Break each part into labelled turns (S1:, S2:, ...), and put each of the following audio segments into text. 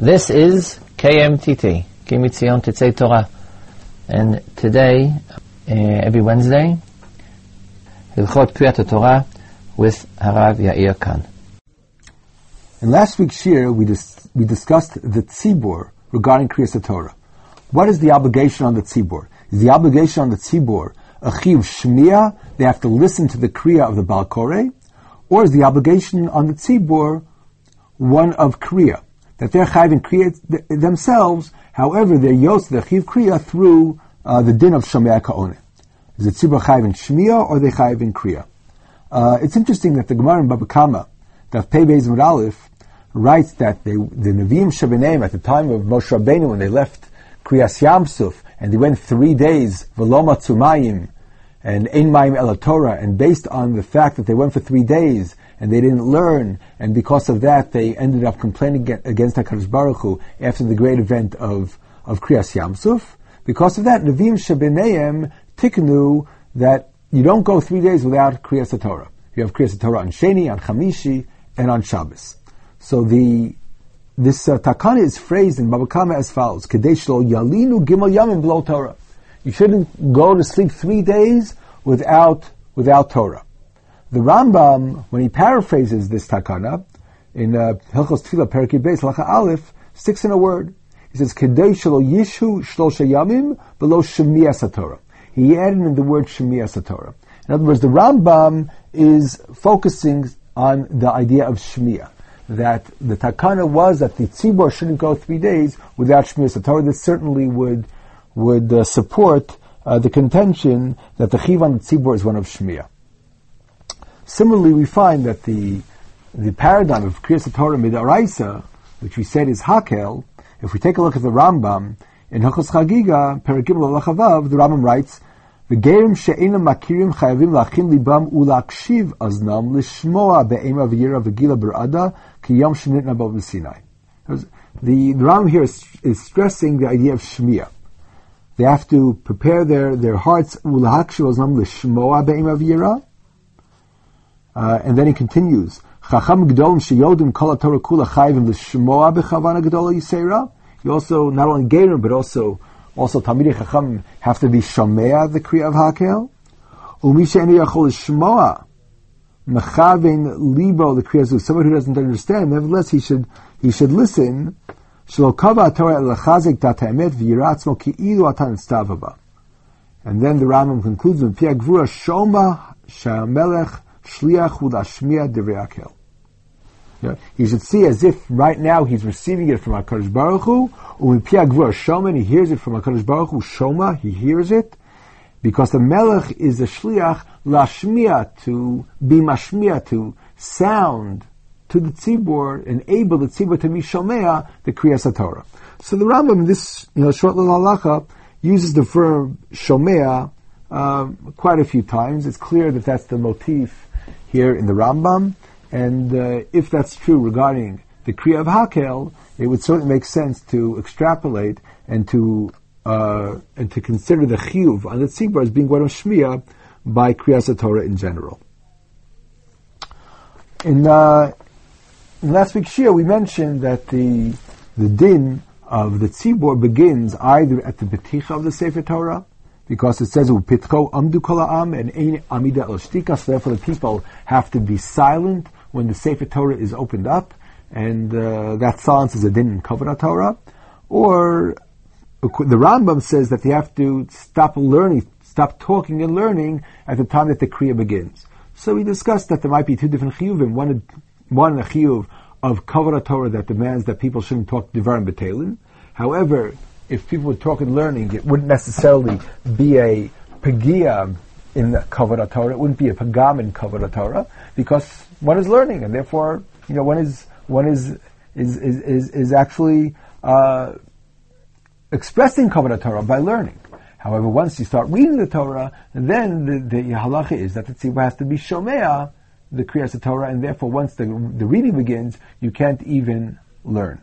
S1: This is KMTT, Kimitzion Tetzei Torah. And today, uh, every Wednesday, Hilchot Kriyat Torah with Harav Yair Kahn.
S2: In last week's shir, we, dis- we discussed the tzibur regarding Kriyat Torah. What is the obligation on the tzibur? Is the obligation on the tzibur a chiv shmiya? They have to listen to the kriya of the balkore, or is the obligation on the tzibur one of kriya? That they're chayv kriya themselves. However, they're yos the chiv kriya through uh, the din of shomei kaone. Is it tzibur chayv in shmiya or they chayv in kriya? Uh, it's interesting that the Gemara in Baba Kama, that Pei Beis Aleph, writes that they, the Nevi'im Shabeneim at the time of Moshe Rabbeinu when they left Kriyas Yamsuf and they went three days Veloma Tzumayim and Ein Mayim Torah and based on the fact that they went for three days and they didn't learn, and because of that, they ended up complaining against HaKadosh Baruch Hu after the great event of, of Kriyas Yamsuf. Because of that, Nevi'im Shebeneim tiknu that you don't go three days without Kriyas Torah. You have Kriyas Torah on Sheni, on Chamishi, and on Shabbos. So the this uh, takana is phrased in Baba Kama as follows: Kadesh lo yalinu gimel yamim below Torah. You shouldn't go to sleep three days without without Torah. The Rambam, when he paraphrases this takana in uh, Hilchos Tefillah Perikei Beis Lacha Aleph, sticks in a word. He says, "Kedei shelo yishu shlosha yamim below shemiya satorah." He added in the word shemiya satorah. In other words, the Rambam is focusing on the idea of shemiya. That the takana was that the tzibor shouldn't go three days without shemiya satorah. This certainly would would uh, support uh, the contention that the chiv on tzibor is one of shemiya. Similarly, we find that the the paradigm of Kriyas Torah Midaraisa, which we said is Hakel, if we take a look at the Rambam in Hilchos Chagiga, Perigim Lachavav, the Rambam writes, "V'gerim she'enam makirim chayavim lachin libam ulakshiv aznam lishmoa be'ema v'yira v'gila berada ki yom shenitna bo v'sinai." The, the Rambam here is, is, stressing the idea of shmiya. They have to prepare their, their hearts ulakshiv aznam lishmoa be'ema v'yira uh, and then he continues, Chacham Gdolim Sheyodim Kol Torah Kula Chayvim L'Shmoa Gedola Yisera. You also, not only Gerim, but also, also Talmidei Chacham have to be Shomea, the Kriya of Hakel. Umi She'eni Yachol L'Shmoa Mechavein Libo, the Kriya of someone who doesn't understand, nevertheless he should, he should listen. Shlo Kava Torah L'Chazik Dat Ha'emet V'Yiratzmo Atan Stavaba. And then the Rambam concludes with Pia Gvura Shoma Sha'amelech Shliach Ulashmiya Devreakel. Yeah. He should see as if right now he's receiving it from HaKadosh Baruch Hu, Umipia Gvur Shoma, he hears it from HaKadosh Baruch Hu, Shoma, he hears it, because the Melech is a Shliach Lashmiya, to be Mashmiya, to sound to the tzibur, enable the tzibur to be Shomea, the Kriyas Torah. So the Rambam, in this you know, short little halacha, uses the verb Shomea um, quite a few times. It's clear that that's the motif here in the Rambam. And uh, if that's true regarding the Kriya of Hakel, it would certainly make sense to extrapolate and to uh, and to consider the chiyuv on the tzibur as being one of shmiya by Kriyas Torah in general. In, uh, in last week's shir, we mentioned that the the din of the tzibur begins either at the beticha of the Sefer Torah because it says upitko amdu am and ein amida el So therefore, the people have to be silent when the Sefer Torah is opened up, and uh, that silence is a din in Kavod Torah. Or the Rambam says that they have to stop learning, stop talking and learning at the time that the kriya begins. So we discussed that there might be two different chiyuvim. One, one a chiyuv of Kavod Torah that demands that people shouldn't talk Devarim Betelin. However, if people were talking learning, it wouldn't necessarily be a pagia in the Kavod Torah. It wouldn't be a pagam in Kavod Torah because one is learning, and therefore, you know, one is one is is is is, is actually uh, expressing Kavod Torah by learning. However, once you start reading the Torah, then the, the halacha is that the tzibur has to be shomea the kriyas Torah, and therefore, once the the reading begins, you can't even learn.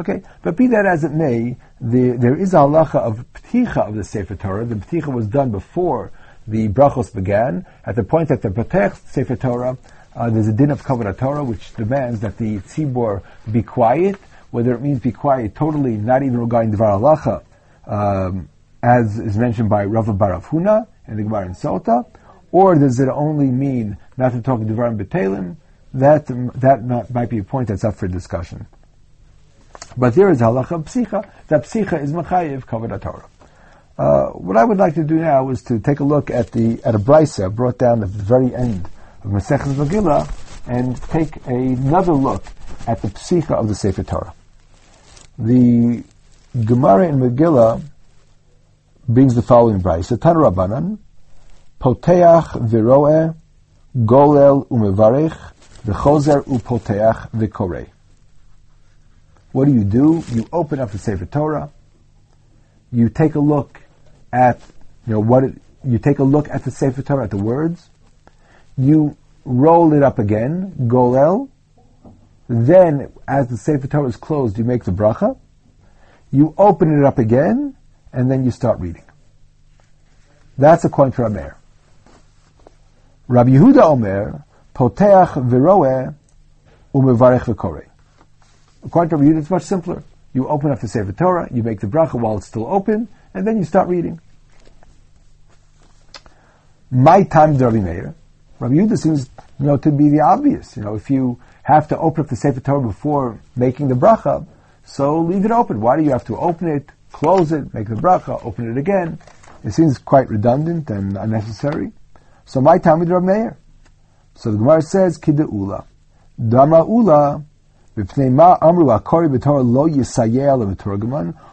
S2: Okay, but be that as it may, the, there is a halacha of pticha of the Sefer Torah. The pticha was done before the brachos began. At the point that the patech Sefer Torah, uh, there's a din of kavod Torah which demands that the tzibor be quiet whether it means be quiet totally, not even regarding Dvar Halacha, um, as is mentioned by Rava Barafuna and the Gemara in Sota, or does it only mean not to talk Dvar and Betelim? That, that might be a point that's up for discussion. But there is halacha psicha, that psicha is machayiv kavod Torah. Uh, what I would like to do now is to take a look at the at a brisa brought down at the very end of Masechus Megillah and take another look at the psicha of the Sefer Torah. The Gemara in Megillah brings the following brisa: Tan Rabbanan, Poteach v'roeh, Golel umevarich, v'chozer upoteach v'koreh. What do you do? You open up the Sefer Torah. You take a look at, you know, what it, you take a look at the Sefer Torah, at the words, you roll it up again, golel, then as the Sefer Torah is closed, you make the bracha, you open it up again, and then you start reading. That's according to Rameir. Rabbi Yehuda Omer, poteach v'roeh umevarech v'koreh. According to Rabbi Yehuda, it's much simpler. You open up the Sefer Torah, you make the bracha while it's still open, and then you start reading. My time, Rabbi Meir. Rabbi Yehuda seems, you know, to be the obvious. You know, if you have to open up the Sefer Torah before making the bracha, so leave it open. Why do you have to open it, close it, make the bracha, open it again? It seems quite redundant and unnecessary. So my time with Rabbi Meir. So the Gemara says, Kida'ula. Dama ula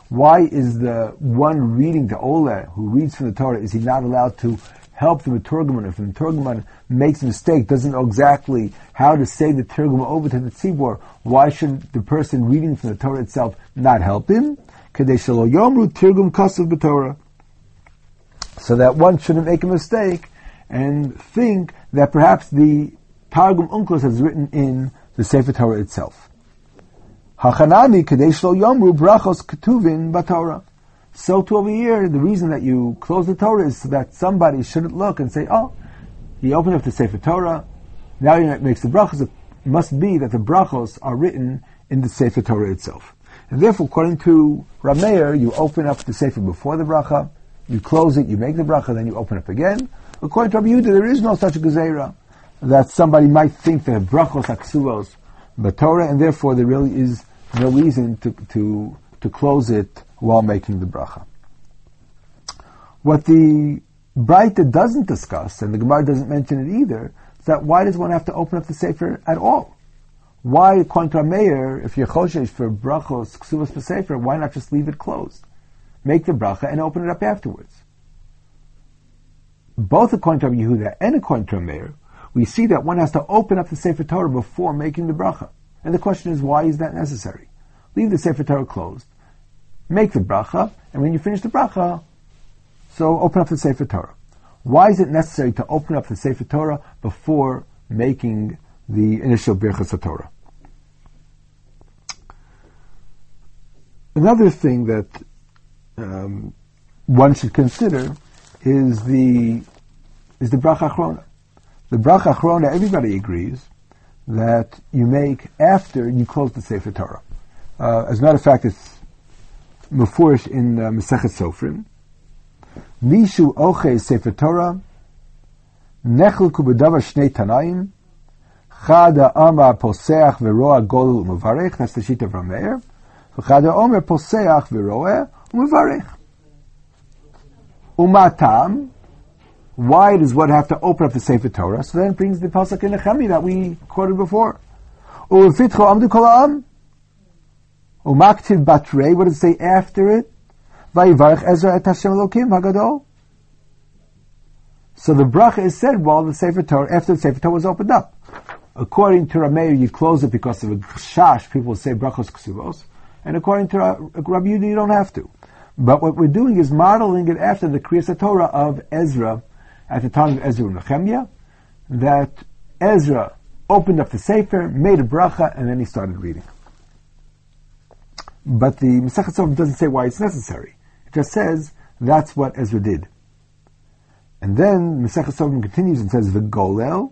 S2: why is the one reading the Ola, who reads from the Torah, is he not allowed to help the Meturgaman? If the Meturgaman makes a mistake, doesn't know exactly how to say the Turgum over to the Tzibor, why should the person reading from the Torah itself not help him? So that one shouldn't make a mistake and think that perhaps the Targum Onkelos has written in the Sefer Torah itself. Hachanami kadesh lo yomru brachos ketuvin b'Torah. So to over here, the reason that you close the Torah is so that somebody shouldn't look and say, oh, he opened up the Sefer Torah, now he makes the brachos. It must be that the brachos are written in the Sefer Torah itself. And therefore, according to Rameir, you open up the Sefer before the bracha, you close it, you make the bracha, then you open up again. According to Rabbi Yehuda, there is no such a that somebody might think that brachos aksuvos but Torah, and therefore there really is no reason to, to, to close it while making the bracha. What the Breita doesn't discuss, and the Gemara doesn't mention it either, is that why does one have to open up the Sefer at all? Why, according to Meir, if you're choshesh for brachos, ksuvas sefer, why not just leave it closed? Make the bracha and open it up afterwards. Both according to Yehuda and according to Meir, we see that one has to open up the Sefer Torah before making the bracha. And the question is, why is that necessary? Leave the Sefer Torah closed, make the bracha, and when you finish the bracha, so open up the Sefer Torah. Why is it necessary to open up the Sefer Torah before making the initial Birchas Torah? Another thing that um, one should consider is the is the bracha achrona. The bracha achrona, everybody agrees that you make after you close the Sefer Torah. Uh, as a matter of fact, it's mufurish in uh, Masechet Sofrim. Mishu oche Sefer Torah, nechelku b'davar shnei tanayim, chada amar poseach v'roa golul u'mevarech, that's the sheet v'chada omer poseach v'roa u'mevarech. Umatam, why does one have to open up the Sefer Torah? So then it brings the pasuk in Nehemiah that we quoted before. U'fitcho amdu kol ha'am. Batrei, what does it say after it? Vayivarech Ezra et Hashem. So the bracha is said while the Sefer Torah, after the Sefer Torah was opened up. According to Rameir, you close it because of a shash, people say brachos ksuvos. And according to Rabbi Yehuda, you don't have to. But what we're doing is modeling it after the Kriyas Torah of Ezra at the time of Ezra and Nehemiah, that Ezra opened up the Sefer, made a bracha, and then he started reading. But the Masechet Sofrim doesn't say why it's necessary. It just says that's what Ezra did. And then Masechet Sofrim continues and says, "V'golel,"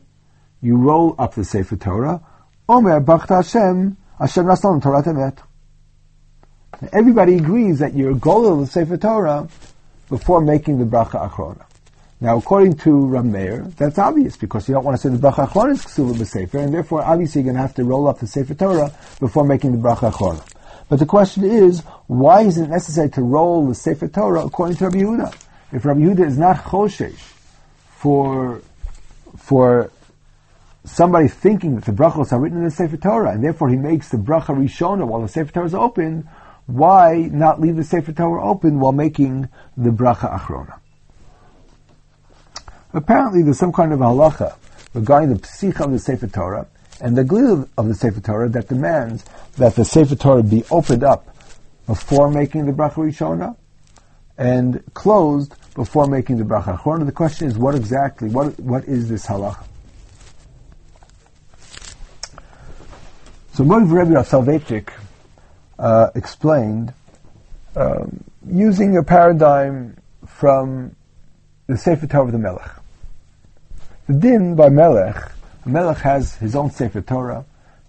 S2: you roll up the Sefer Torah. Omer Baruch Hashem, Hashem Raslon Torah Emet. Everybody agrees that your goal of the Sefer Torah before making the bracha achrona. Now, according to Ram Meir, that's obvious because you don't want to say the bracha achrona is ksuva Sefer, and therefore, obviously, you're going to have to roll up the Sefer Torah before making the bracha achrona. But the question is, why is it necessary to roll the Sefer Torah according to Rabbi Yehuda? If Rabbi Yehuda is not choshesh for for somebody thinking that the brachos are written in the Sefer Torah, and therefore he makes the bracha rishona while the Sefer Torah is open, why not leave the Sefer Torah open while making the bracha achrona? Apparently, there's some kind of halacha regarding the psicha of the Sefer Torah and the glil of the Sefer Torah that demands that the Sefer Torah be opened up before making the bracha rishona and closed before making the bracha achrona. The question is, what exactly, what, what is this halacha? So Moiv Rebbe of Soloveitchik uh, explained um, using a paradigm from the Sefer Torah of the Melech. The din by Melech, Melech has his own Sefer Torah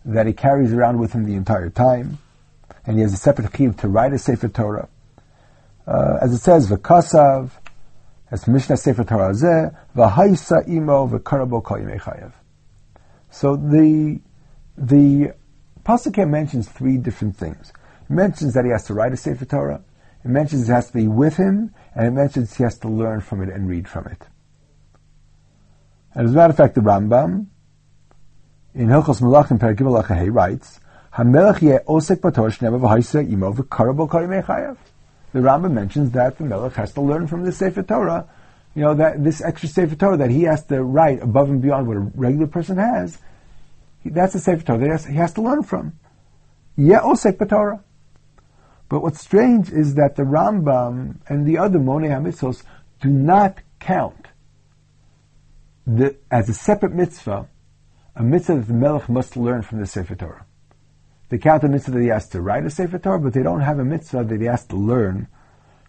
S2: that he carries around with him the entire time, and he has a separate chiv to write a Sefer Torah. Uh, as it says, v'kasav, as Mishnah Sefer Torah zeh, v'haisa imo v'karabo kol chayev. So the the pasuk mentions three different things. It mentions that he has to write a Sefer Torah. It mentions it has to be with him, and it mentions he has to learn from it and read from it. And as a matter of fact, the Rambam in Hilchos Melachim Peragim Alachahei writes, "Hamelach yeh osek batosh never v'haisa imo v'karabo chayev." The Rambam mentions that the Melech has to learn from the Sefer Torah, you know, that this extra Sefer Torah that he has to write above and beyond what a regular person has, that's the Sefer Torah that he has, he has to learn from. Yeah, osek Torah. But what's strange is that the Rambam and the other Monei HaMitzvos do not count the, as a separate mitzvah, a mitzvah that the Melech must learn from the Sefer Torah. They count the mitzvah that he has to write a Sefer Torah, but they don't have a mitzvah that he has to learn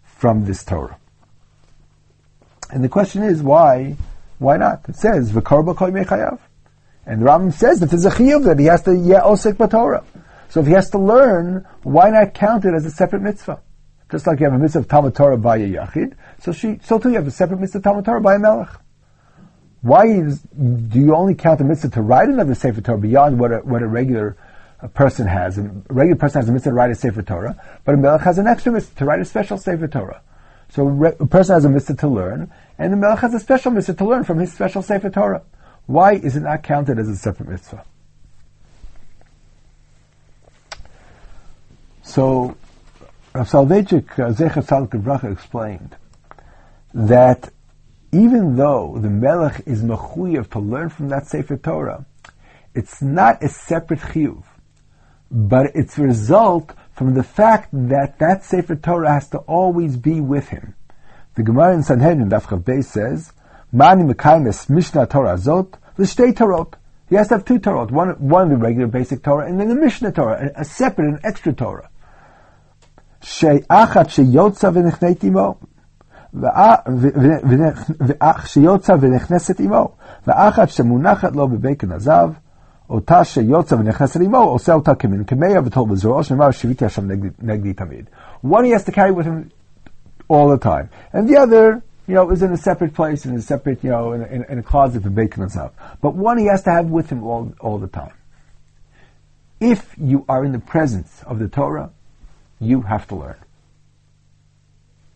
S2: from this Torah. And the question is, why? Why not? It says, "V'karba kol mechayav," and the Rambam says that there's a chiyuv that he has to yeah osek b'Torah. So if he has to learn, why not count it as a separate mitzvah? Just like you have a mitzvah of Talmud Torah by a yachid, so she, so too you have a separate mitzvah of Talmud Torah by a melech. Why is, do you only count the mitzvah to write another Sefer Torah beyond what a, what a regular a person has? A regular person has a mitzvah to write a Sefer Torah, but a melech has an extra mitzvah to write a special Sefer Torah. So a person has a mitzvah to learn, and the melech has a special mitzvah to learn from his special Sefer Torah. Why is it not counted as a separate mitzvah? So, Rav Soloveitchik, uh, Zecher Tzaddik explained that even though the Melech is mechuyev to learn from that Sefer Torah, it's not a separate chiyuv, but it's a result from the fact that that Sefer Torah has to always be with him. The Gemara in Sanhedrin, Daf Chav says, Mani Mekaimes Mishnah Torah Zot, L'shtei Torot. He has to have two Torah, one, one the regular basic Torah, and then the Mishnah Torah, a, a separate, an extra Torah. She'achat she'yotza imo, שיוצא ונכנסת עמו, ואחת שמונחת לו בבקן הזב, אותה שיוצא ונכנסת עמו, עושה אותה כמין כמיה וטול בזרועו, שנאמר שיביתי השם נגדי תמיד. One he has to carry with him all the time, and the other, you know, is in a separate place, in a separate, you know, in, in, in a closet for bacon and stuff. But one he has to have with him all, all the time. If you are in the presence of the Torah, you have to learn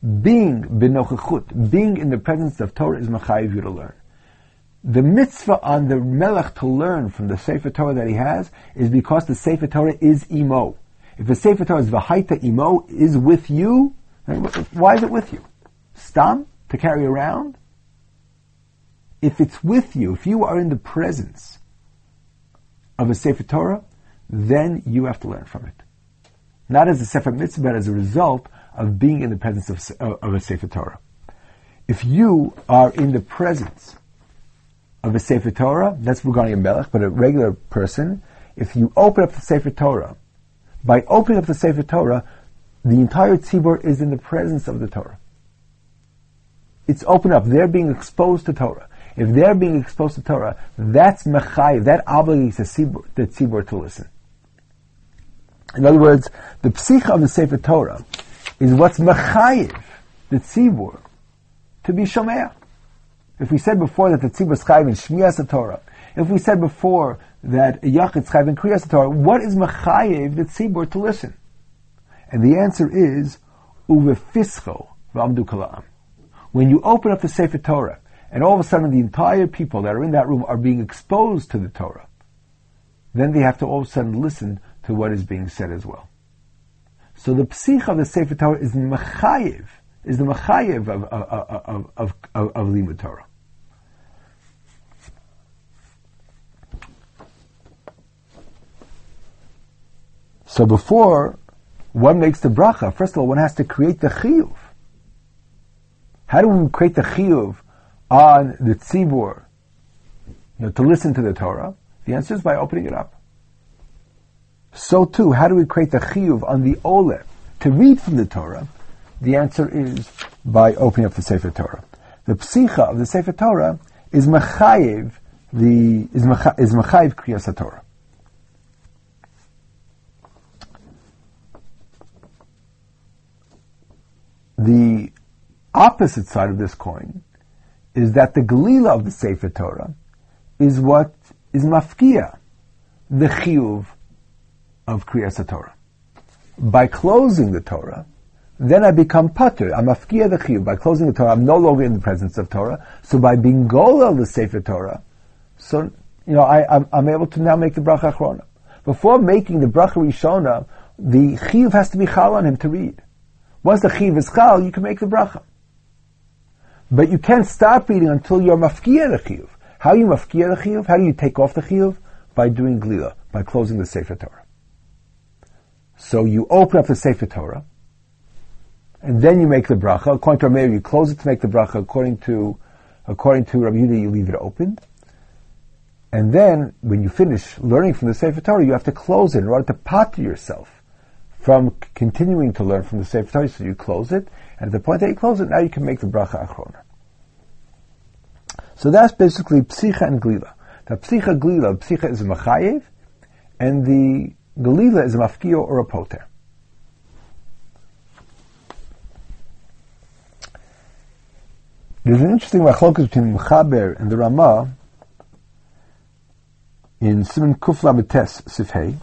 S2: being benochechut, being in the presence of Torah is machayiv you to learn. The mitzvah on the melech to learn from the Sefer Torah that he has is because the Sefer Torah is imo. If the Sefer Torah is v'haita imo, is with you, why is it with you? Stam? To carry around? If it's with you, if you are in the presence of a Sefer Torah, then you have to learn from it. Not as a Sefer Mitzvah, but as a result of being in the presence of, of a Sefer Torah. If you are in the presence of a Sefer Torah, that's regarding a melech, but a regular person, if you open up the Sefer Torah, by opening up the Sefer Torah, the entire tzibur is in the presence of the Torah. It's open up. They're being exposed to Torah. If they're being exposed to Torah, that's mechay, that obligates the tzibur, the to listen. In other words, the psicha of the Sefer Torah is what's mechayiv, the tzibur, to be shomea. If we said before that the tzibur is chayiv in shmiyas Torah, if we said before that yachid is chayiv in kriyas Torah, what is mechayiv the tzibur to listen? And the answer is uvefischo v'amdu kalam. When you open up the Sefer Torah, and all of a sudden the entire people that are in that room are being exposed to the Torah, then they have to all of a sudden listen to what is being said as well. So the psich of the Sefer Torah is mechayiv, is the mechayiv of, of, of, of, of, of Limud Torah. So before one makes the bracha, first of all, one has to create the chiyuv. How do we create the chiyuv on the tzibur you know, to listen to the Torah? The answer is by opening it up. So too, how do we create the chiyuv on the ole to read from the Torah? The answer is by opening up the Sefer Torah. The psicha of the Sefer Torah is mechayiv the is mechayiv kriyas Torah. The opposite side of this coin is that the galila of the Sefer Torah is what is mafkia, the chiyuv of Kriyas Torah. By closing the Torah, then I become pater. I'm afkia the chiyuv. By closing the Torah, I'm no longer in the presence of Torah. So by being gola the Sefer Torah, so you know I, I'm, I'm, able to now make the bracha achrona. Before making the bracha rishona, the chiyuv has to be chal on him to read. Once the chiyuv is chal, you can make the bracha. But you can't stop reading until you're mafkia the chiyuv. How you mafkia the chiyuv? How do you take off the chiyuv? By doing glila, by closing the Sefer Torah. So you open up the Sefer Torah, and then you make the bracha. According to Rameir, you close it to make the bracha. According to according to Rabbi Yehuda, you leave it open. And then, when you finish learning from the Sefer Torah, you have to close it in order to pat yourself from continuing to learn from the Sefer Torah. So you close it, and at the point that you close it, now you can make the bracha achrona. So that's basically psicha and glila. The psicha glila, psicha is machayev, and the Galila is a mafkio or a poter. There's an interesting machlokas between Mechaber and the Ramah in Simon Kufla Betes Sifhei.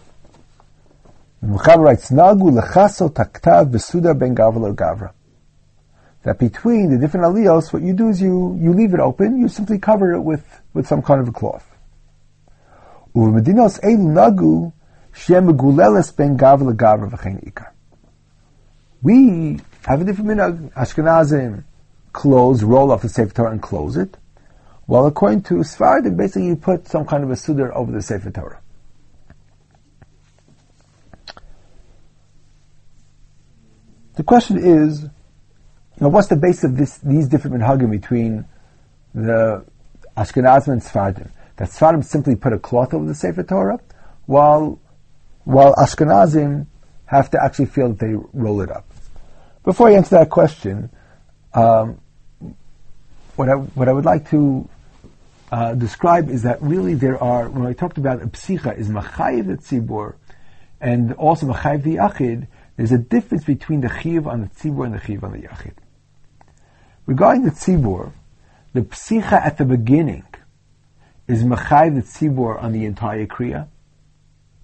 S2: Mechaber writes, Nagu lechaso taktav besuda ben gavra gavra. That between the different aliyos, what you do is you, you leave it open, you simply cover it with, with some kind of a cloth. Uvemedinos elu nagu we have a different minhag. Ashkenazim close, roll off the Sefer Torah and close it. While according to Sfardim, basically you put some kind of a sudar over the Sefer Torah. The question is, you know, what's the base of this, these different minhagim between the Ashkenazim and Sfardim? That Sfardim simply put a cloth over the Sefer Torah, while while Ashkenazim have to actually feel that they roll it up. Before I answer that question, um, what I what I would like to uh, describe is that really there are when I talked about a psicha is machayiv the tzibur and also machayiv the yachid. There's a difference between the chiv on the tzibur and the chiv on the yachid. Regarding the tzibur, the psicha at the beginning is machayiv the tzibur on the entire kriya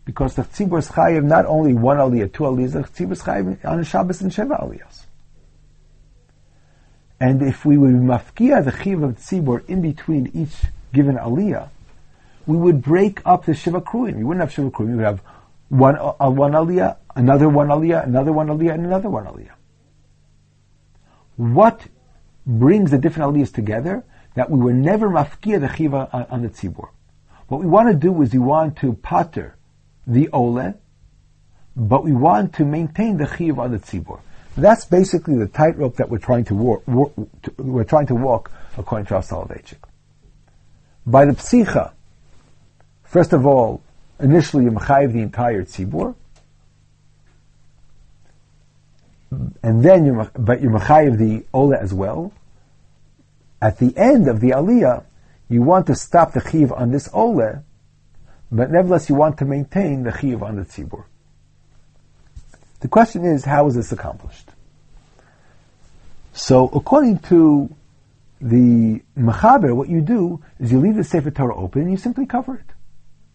S2: because the tzibur is chayiv not only one aliyah, two aliyahs, the tzibur is chayiv on Shabbos and Sheva aliyahs. And if we would mafkia the chiv of tzibur in between each given aliyah, we would break up the shiva kruim. You wouldn't have shiva kruim. You would have one uh, one aliyah, another one aliyah, another one aliyah, and another one aliyah. What brings the different aliyahs together? That we were never mafkia the chiva on, on the tzibur. What we want to do is we want to pater the ole, but we want to maintain the chiv on the tzibur. That's basically the tightrope that we're trying to walk, we're trying to walk according to our Soloveitchik. By the psicha, first of all, initially you mechayiv the entire tzibur, and then you but you mechayiv the ola as well. At the end of the aliyah, you want to stop the chiv on this ola but nevertheless you want to maintain the chiyuv on the tzibur.
S3: The question is, how is this accomplished? So, according to the Mechaber, what you do is you leave the Sefer Torah open and you simply cover it.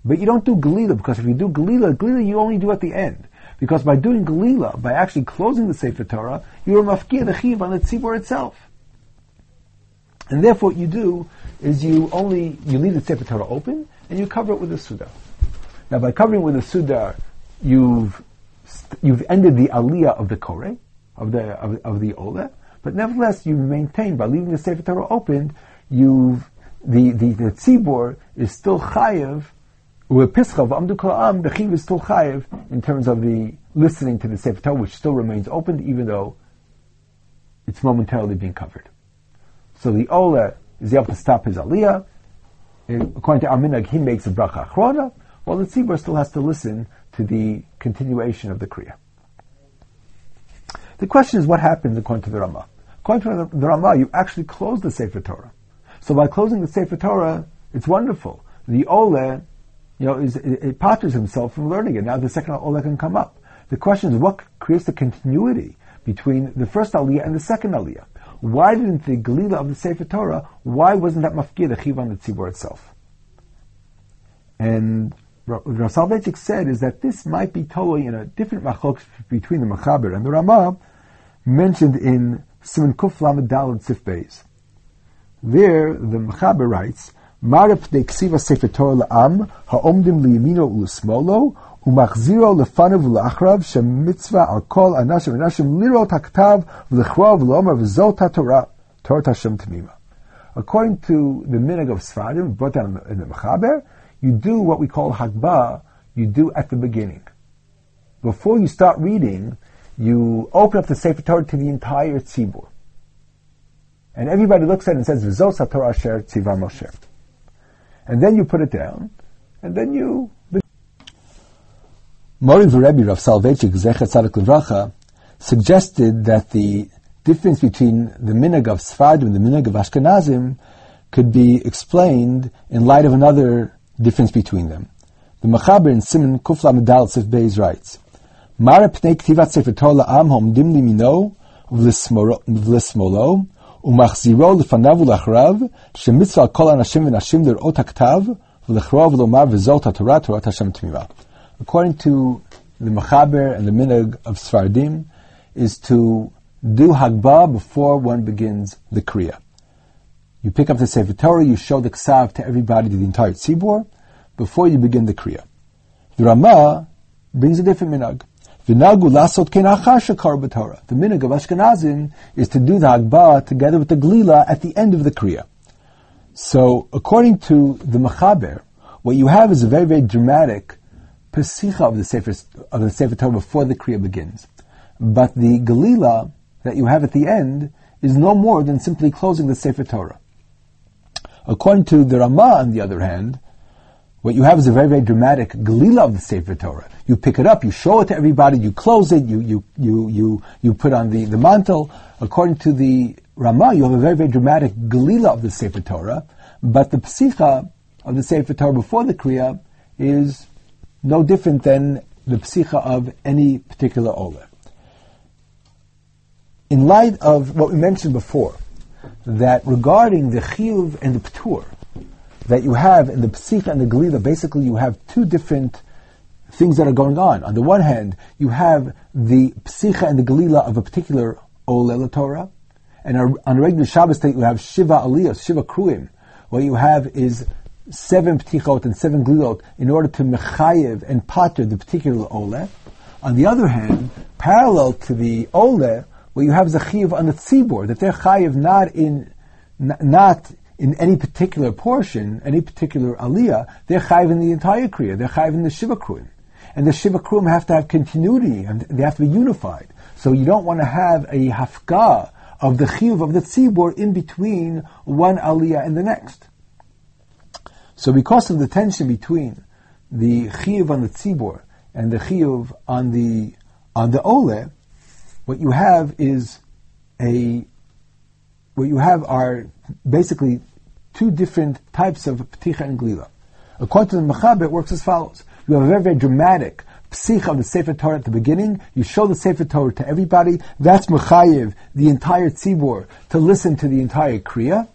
S3: But you don't do Galila, because if you do Galila, Galila you only do at the end. Because by doing Galila, by actually closing the Sefer Torah, you are mafkir the Chiv on the Tzibor itself. And therefore what you do is you only, you leave the Sefer Torah open and you cover it with a Suda. Now by covering with a Suda, you've, you've ended the Aliyah of the Kore, of the, of, of the Ola, but nevertheless you maintain, by leaving the Sefer Torah open, you've, the, the, the Tzibor is still Am, the Chiv is still chayiv in terms of the listening to the Sefer Torah, which still remains open, even though it's momentarily being covered. So the Ola is able to stop his Aliyah. According to Aminag, he makes a bracha achrona, while the Tzibur still has to listen to the continuation of the Kriya. The question is what happens according to the Ramah. According to the Ramah, you actually close the Sefer Torah. So by closing the Sefer Torah, it's wonderful. The Ole, you know, is, it, it potters himself from learning it. Now the second Ole can come up. The question is what creates the continuity between the first Aliyah and the second Aliyah? Why didn't the Galila of the Sefer Torah, why wasn't that mafkir the chiv on the tzibur itself? And what Rav Soloveitchik said is that this might be totally in a different machok between the Machaber and the Ramah mentioned in Simon Kuf Lamed Dalad Sif Beis. There, the Machaber writes, Marif deksiva sefer Torah la'am, ha'omdim liyamino u'lismolo, ומחזירו לפניו ולאחריו שמצווה על כל אנשים ונשים לראות הכתב ולכרוע ולאמר וזאת התורה, תורת השם תמימה. According to the minig of Sfardim, brought down in the Mechaber, you do what we call Hagbah, you do at the beginning. Before you start reading, you open up the Sefer Torah to the entire Tzibur. And everybody looks at it and says, V'zot Torah Asher Tziva Moshe. And then you put it down, and then you...
S2: Mori Rebbe Rav Soloveitchik Zechet Tzadik Levracha suggested that the difference between the minig of Sfardim and the minig of Ashkenazim could be explained in light of another difference between them. The Machaber in Simon Kufla Medal Sif Beis writes, Mare pnei ktivat sefer Torah la'am homdim limino v'lismolo ומחזירו לפניו ולאחריו, שמצווה על כל האנשים ונשים לראות הכתב, ולכרוא ולומר וזאת התורה, תורת השם תמימה. According to the Machaber and the Minhag of Sfardim, is to do Hagbah before one begins the Kriya. You pick up the Sefer Torah, you show the Ksav to everybody, to the entire Tzibor, before you begin the Kriya. The Ramah brings a different Minhag. The minhag of Ashkenazim is to do the Hagbah together with the Glila at the end of the Kriya. So, according to the Mechaber, what you have is a very, very dramatic Pesicha of the Sefer, of the Sefer Torah before the Kriya begins. But the Galila that you have at the end is no more than simply closing the Sefer Torah. According to the Ramah, on the other hand, what you have is a very, very dramatic Galila of the Sefer Torah. You pick it up, you show it to everybody, you close it, you, you, you, you, you put on the, the mantle. According to the Ramah, you have a very, very dramatic Galila of the Sefer Torah, but the Psicha of the Sefer Torah before the Kriya is no different than the Psicha of any particular Oler. In light of what we mentioned before, that regarding the Chiyuv and the Ptur, that you have in the Psicha and the Galila, basically you have two different things that are going on. On the one hand, you have the Psicha and the Galila of a particular Olela Torah, and on a regular Shabbos day you have Shiva Aliyah, Shiva Kruim. What you have is seven Ptichot and seven Galilot in order to Mechayev and Pater the particular Ole. On the other hand, parallel to the Ole, what you have is a Chiv on the Tzibor, that they're Chayev not in, not in any particular portion, any particular aliyah, they're chayiv in the entire kriya. They're chayiv in the shiva kruim. And the shiva kruim have to have continuity, and they have to be unified. So you don't want to have a hafka of the chiyuv of the tzibur in between one aliyah and the next. So because of the tension between the chiyuv on the tzibur and the chiyuv on the on the ole, what you have is a what you have are basically two different types of pticha and glila. According to the Mechaber, it works as follows. You have a very, very dramatic psich of the Sefer Torah at the beginning. You show the Sefer Torah to everybody. That's mechayiv, the entire tzibur, to listen to the entire kriya.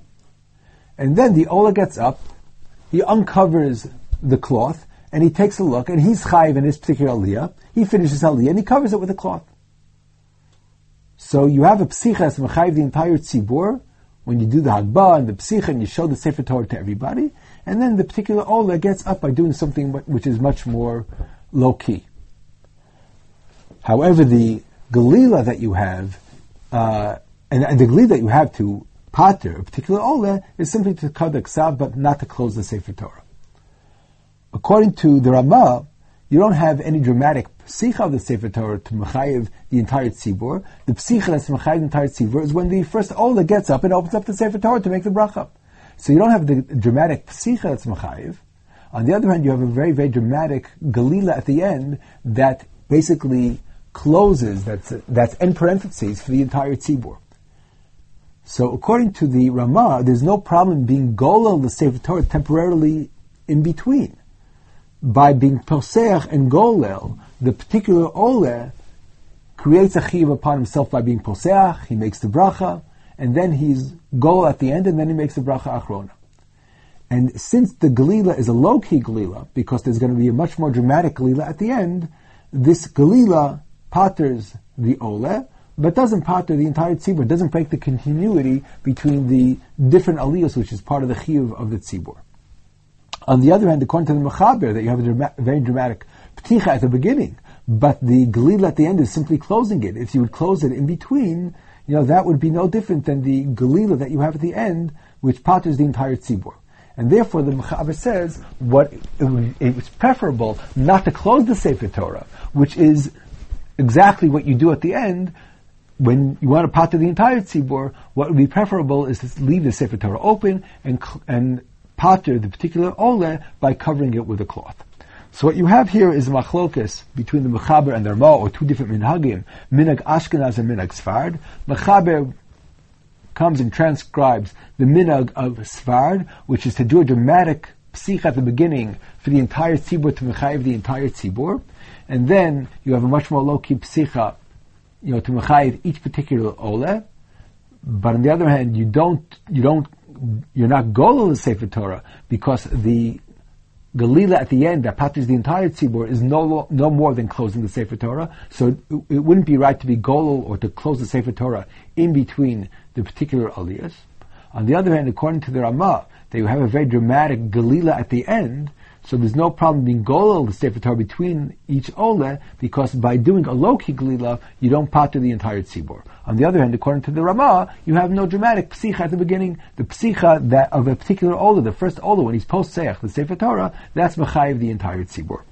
S2: And then the Ola gets up, he uncovers the cloth, and he takes a look, and he's chayiv in his particular aliyah. He finishes aliyah, and he covers it with a cloth. So you have a psicha mechayiv the entire tzibur, when you do the Hagbah and the Psicha and you show the Sefer Torah to everybody, and then the particular Ola gets up by doing something which is much more low key. However, the Galila that you have, uh, and, and, the Galila that you have to Pater, a particular Ola, is simply to cut the Ksav, but not to close the Sefer Torah. According to the Ramah, you don't have any dramatic psicha of the Sefer Torah to mechayiv the entire tzibur. The psicha that's mechayiv the entire tzibur is when the first Ola gets up and opens up the Sefer Torah to make the bracha. So you don't have the dramatic psicha that's mechayiv. On the other hand, you have a very, very dramatic galila at the end that basically closes, that's, that's end parentheses for the entire tzibur. So according to the Ramah, there's no problem being golal the Sefer Torah temporarily in between by being poseach and golel, the particular ole creates a chiv upon himself by being poseach, he makes the bracha, and then he's gol at the end, and then he makes the bracha achrona. And since the galila is a low-key galila, because there's going to be a much more dramatic galila at the end, this galila patters the ole, but doesn't patter the entire tzibur, doesn't break the continuity between the different aliyos, which is part of the chiv of the tzibur. On the other hand, according to the Mechaber, that you have a very dramatic pticha at the beginning, but the galil at the end is simply closing it. If you would close it in between, you know, that would be no different than the galila that you have at the end, which patters the entire tzibur. And therefore, the Mechaber says what it was preferable not to close the Sefer Torah, which is exactly what you do at the end. When you want to patter the entire tzibur, what would be preferable is to leave the Sefer Torah open and and pater the particular ole by covering it with a cloth. So what you have here is machlokas between the Mechaber and the Ramah, or two different minhagim, minhag Ashkenaz and minhag Sfard. Mechaber comes and transcribes the minhag of Sfard, which is to do a dramatic psich at the beginning for the entire tzibur to mechayiv the entire tzibur, and then you have a much more low-key psicha, you know, to mechayiv each particular ole. But on the other hand, you don't you don't you're not golol the Sefer Torah because the Galila at the end that patches the entire tzibur is no no more than closing the Sefer Torah. So it, it wouldn't be right to be golol or to close the Sefer Torah in between the particular aliyahs. On the other hand, according to the Ramah, they have a very dramatic Galila at the end, so there's no problem being golol the Sefer Torah between each ole, because by doing a low-key glila, you don't pater the entire tzibur. On the other hand, according to the Ramah, you have no dramatic psicha at the beginning. The psicha that of a particular ole, the first ole, when he's post seich, the Sefer Torah, that's mechayiv the entire tzibur.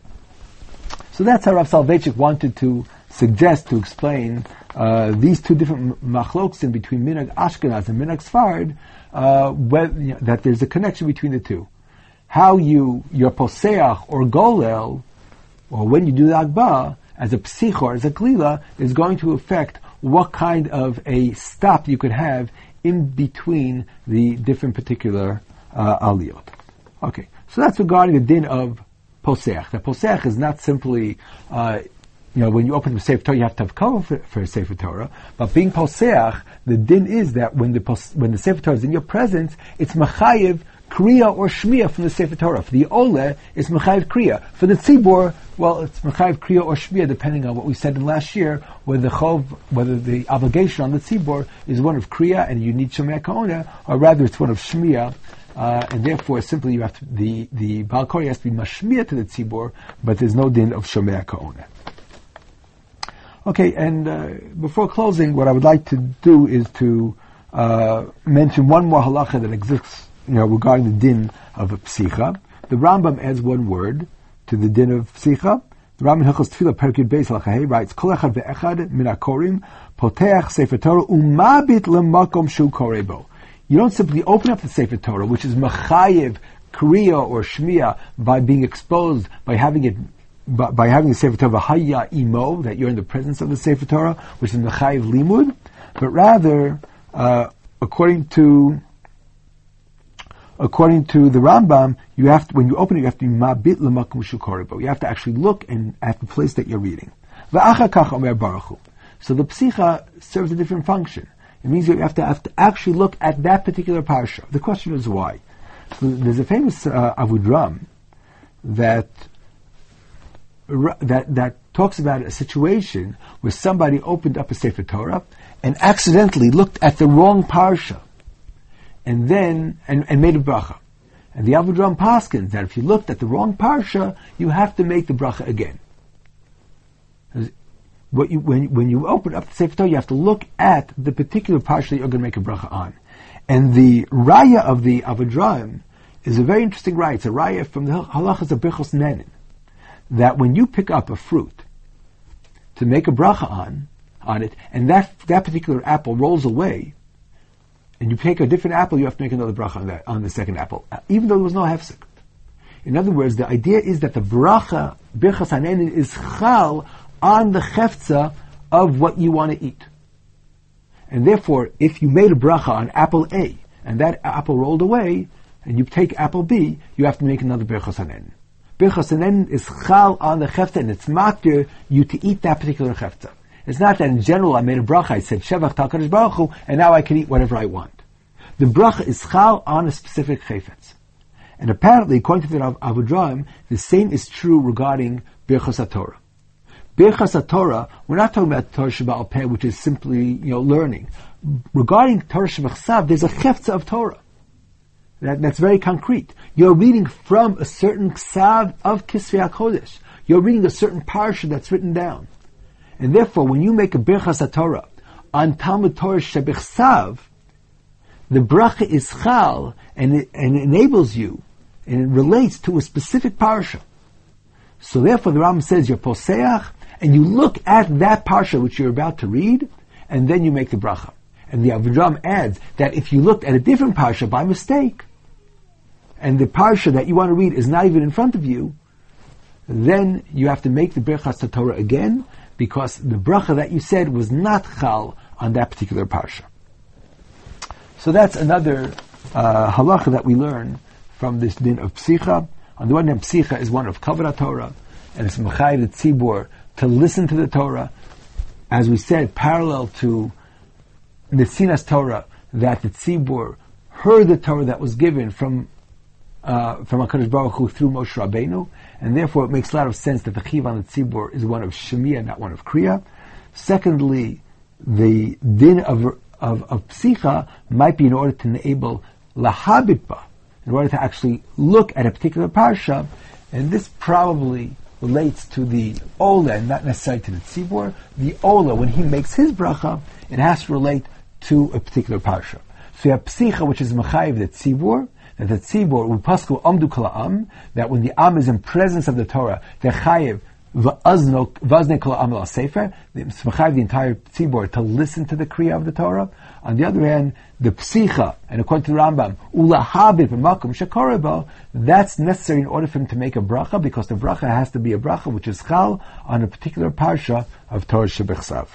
S2: So that's how Rav Soloveitchik wanted to suggest to explain uh, these two different machloks in between Minag Ashkenaz and Minag Sfard, uh, you know, that there's a connection between the two how you, your poseach or golel, or when you do the Agba, as a psich or as a glila, is going to affect what kind of a stop you could have in between the different particular uh, aliyot. Okay, so that's regarding the din of poseach. The poseach is not simply, uh, you know, when you open the Sefer Torah, you have to have cover for, for a Sefer Torah. But being poseach, the din is that when the when the Sefer Torah is in your presence, it's machayiv Kriya or Shmiya from the Sefer Torah. For the Ole, it's Mechayiv Kriya. For the Tzibor, well, it's Mechayiv Kriya or Shmiya, depending on what we said in last year, whether the Chov, whether the obligation on the Tzibor is one of Kriya and you need Shemaya Kaona, or rather it's one of Shmiya, uh, and therefore simply you have to, the, the Balkori has to be Mashmiya to the Tzibor, but there's no din of Shemaya Kaona. Okay, and uh, before closing, what I would like to do is to uh, mention one more halacha that exists you know, regarding the din of a psicha. The Rambam adds one word to the din of psicha. The Rambam Hilchos Tefillah Perkid Beis Al writes, Kol echad ve'echad min akorim poteach sefer Torah umabit lemakom shu korebo. You don't simply open up the sefer Torah, which is machayev, kriya or shmiya, by being exposed, by having it by, by having the Sefer Torah Haya Imo, that you're in the presence of the Sefer Torah, which is Mechayiv Limud, but rather, uh, according to according to the Rambam, you have to, when you open it, you have to be ma'bit l'makum shukoribo. You have to actually look and at the place that you're reading. So the psicha serves a different function. It means you have to, have to actually look at that particular parsha. The question is why. So there's a famous uh, Avudraham that that that talks about a situation where somebody opened up a Sefer Torah and accidentally looked at the wrong parsha, and then and, and made a bracha. And the Avudraham paskins that if you looked at the wrong parsha, you have to make the bracha again. What you, when, when you open up the Sefer Torah, you have to look at the particular parsha that you're going to make a bracha on. And the raya of the Avudraham is a very interesting raya. It's a raya from the halachas of Birchos Nenin that when you pick up a fruit to make a bracha on, on it, and that, that particular apple rolls away, and you take a different apple, you have to make another bracha on that, on the second apple, even though there was no hefsek. In other words, the idea is that the bracha, birchas hanenin, is chal on the cheftza of what you want to eat. And therefore, if you made a bracha on apple A, and that apple rolled away, and you take apple B, you have to make another birchas hanenin. Birchas is chal on the cheftza, and it's matir you to eat that particular cheftza. It's not that in general I made a bracha, I said Shevach Talkadosh Baruch Hu, and now I can eat whatever I want. The bracha is chal on a specific chayfetz. And apparently, according to the Avudraham, the same is true regarding Birchas Torah. Birchas Torah, we're not talking about Torah Sheba'al Peh, which is simply, you know, learning. Regarding Torah Shabbat there's a cheftza of Torah. That, that's very concrete. You're reading from a certain ksav of Kisvei HaKodesh. You're reading a certain parsha that's written down. And therefore, when you make a Birchas Torah on Talmud Torah Shebichsav, the bracha is chal, and it, and enables you, and it relates to a specific parsha. So therefore, the Ram says you're poseach, and you look at that parsha which you're about to read, and then you make the bracha. And the Avudraham adds that if you looked at a different parsha by mistake, and the parsha that you want to read is not even in front of you, then you have to make the Birchas Torah again, because the bracha that you said was not chal on that particular parsha. So that's another uh, halacha that we learn from this din of psicha. On the one hand, psicha is one of kavod Torah, and it's mechay the to listen to the Torah, as we said, parallel to the sinas Torah, that the tzibur heard the Torah that was given from uh, from HaKadosh Baruch Hu through Moshe Rabbeinu, and therefore it makes a lot of sense that the chiyuv on the Tzibur is one of Shemiah, not one of Kriya. Secondly, the din of, of, of Psicha might be in order to enable Lahabitba, in order to actually look at a particular parsha, and this probably relates to the Ola and not necessarily to the Tzibur. The Ola, when he makes his bracha, it has to relate to a particular parsha. So you have Psicha, which is Machayiv the Tzibur, that the tzibur upasku amdu am that when the am is in presence of the Torah, they're chayiv vazne kol am al sefer, the entire tzibur to listen to the kriya of the Torah. On the other hand, the psicha, and according to Rambam, ulahabit b'makom shekorebo, that's necessary in order for him to make a bracha, because the bracha has to be a bracha which is chal on a particular parsha of Torah Shebechsav.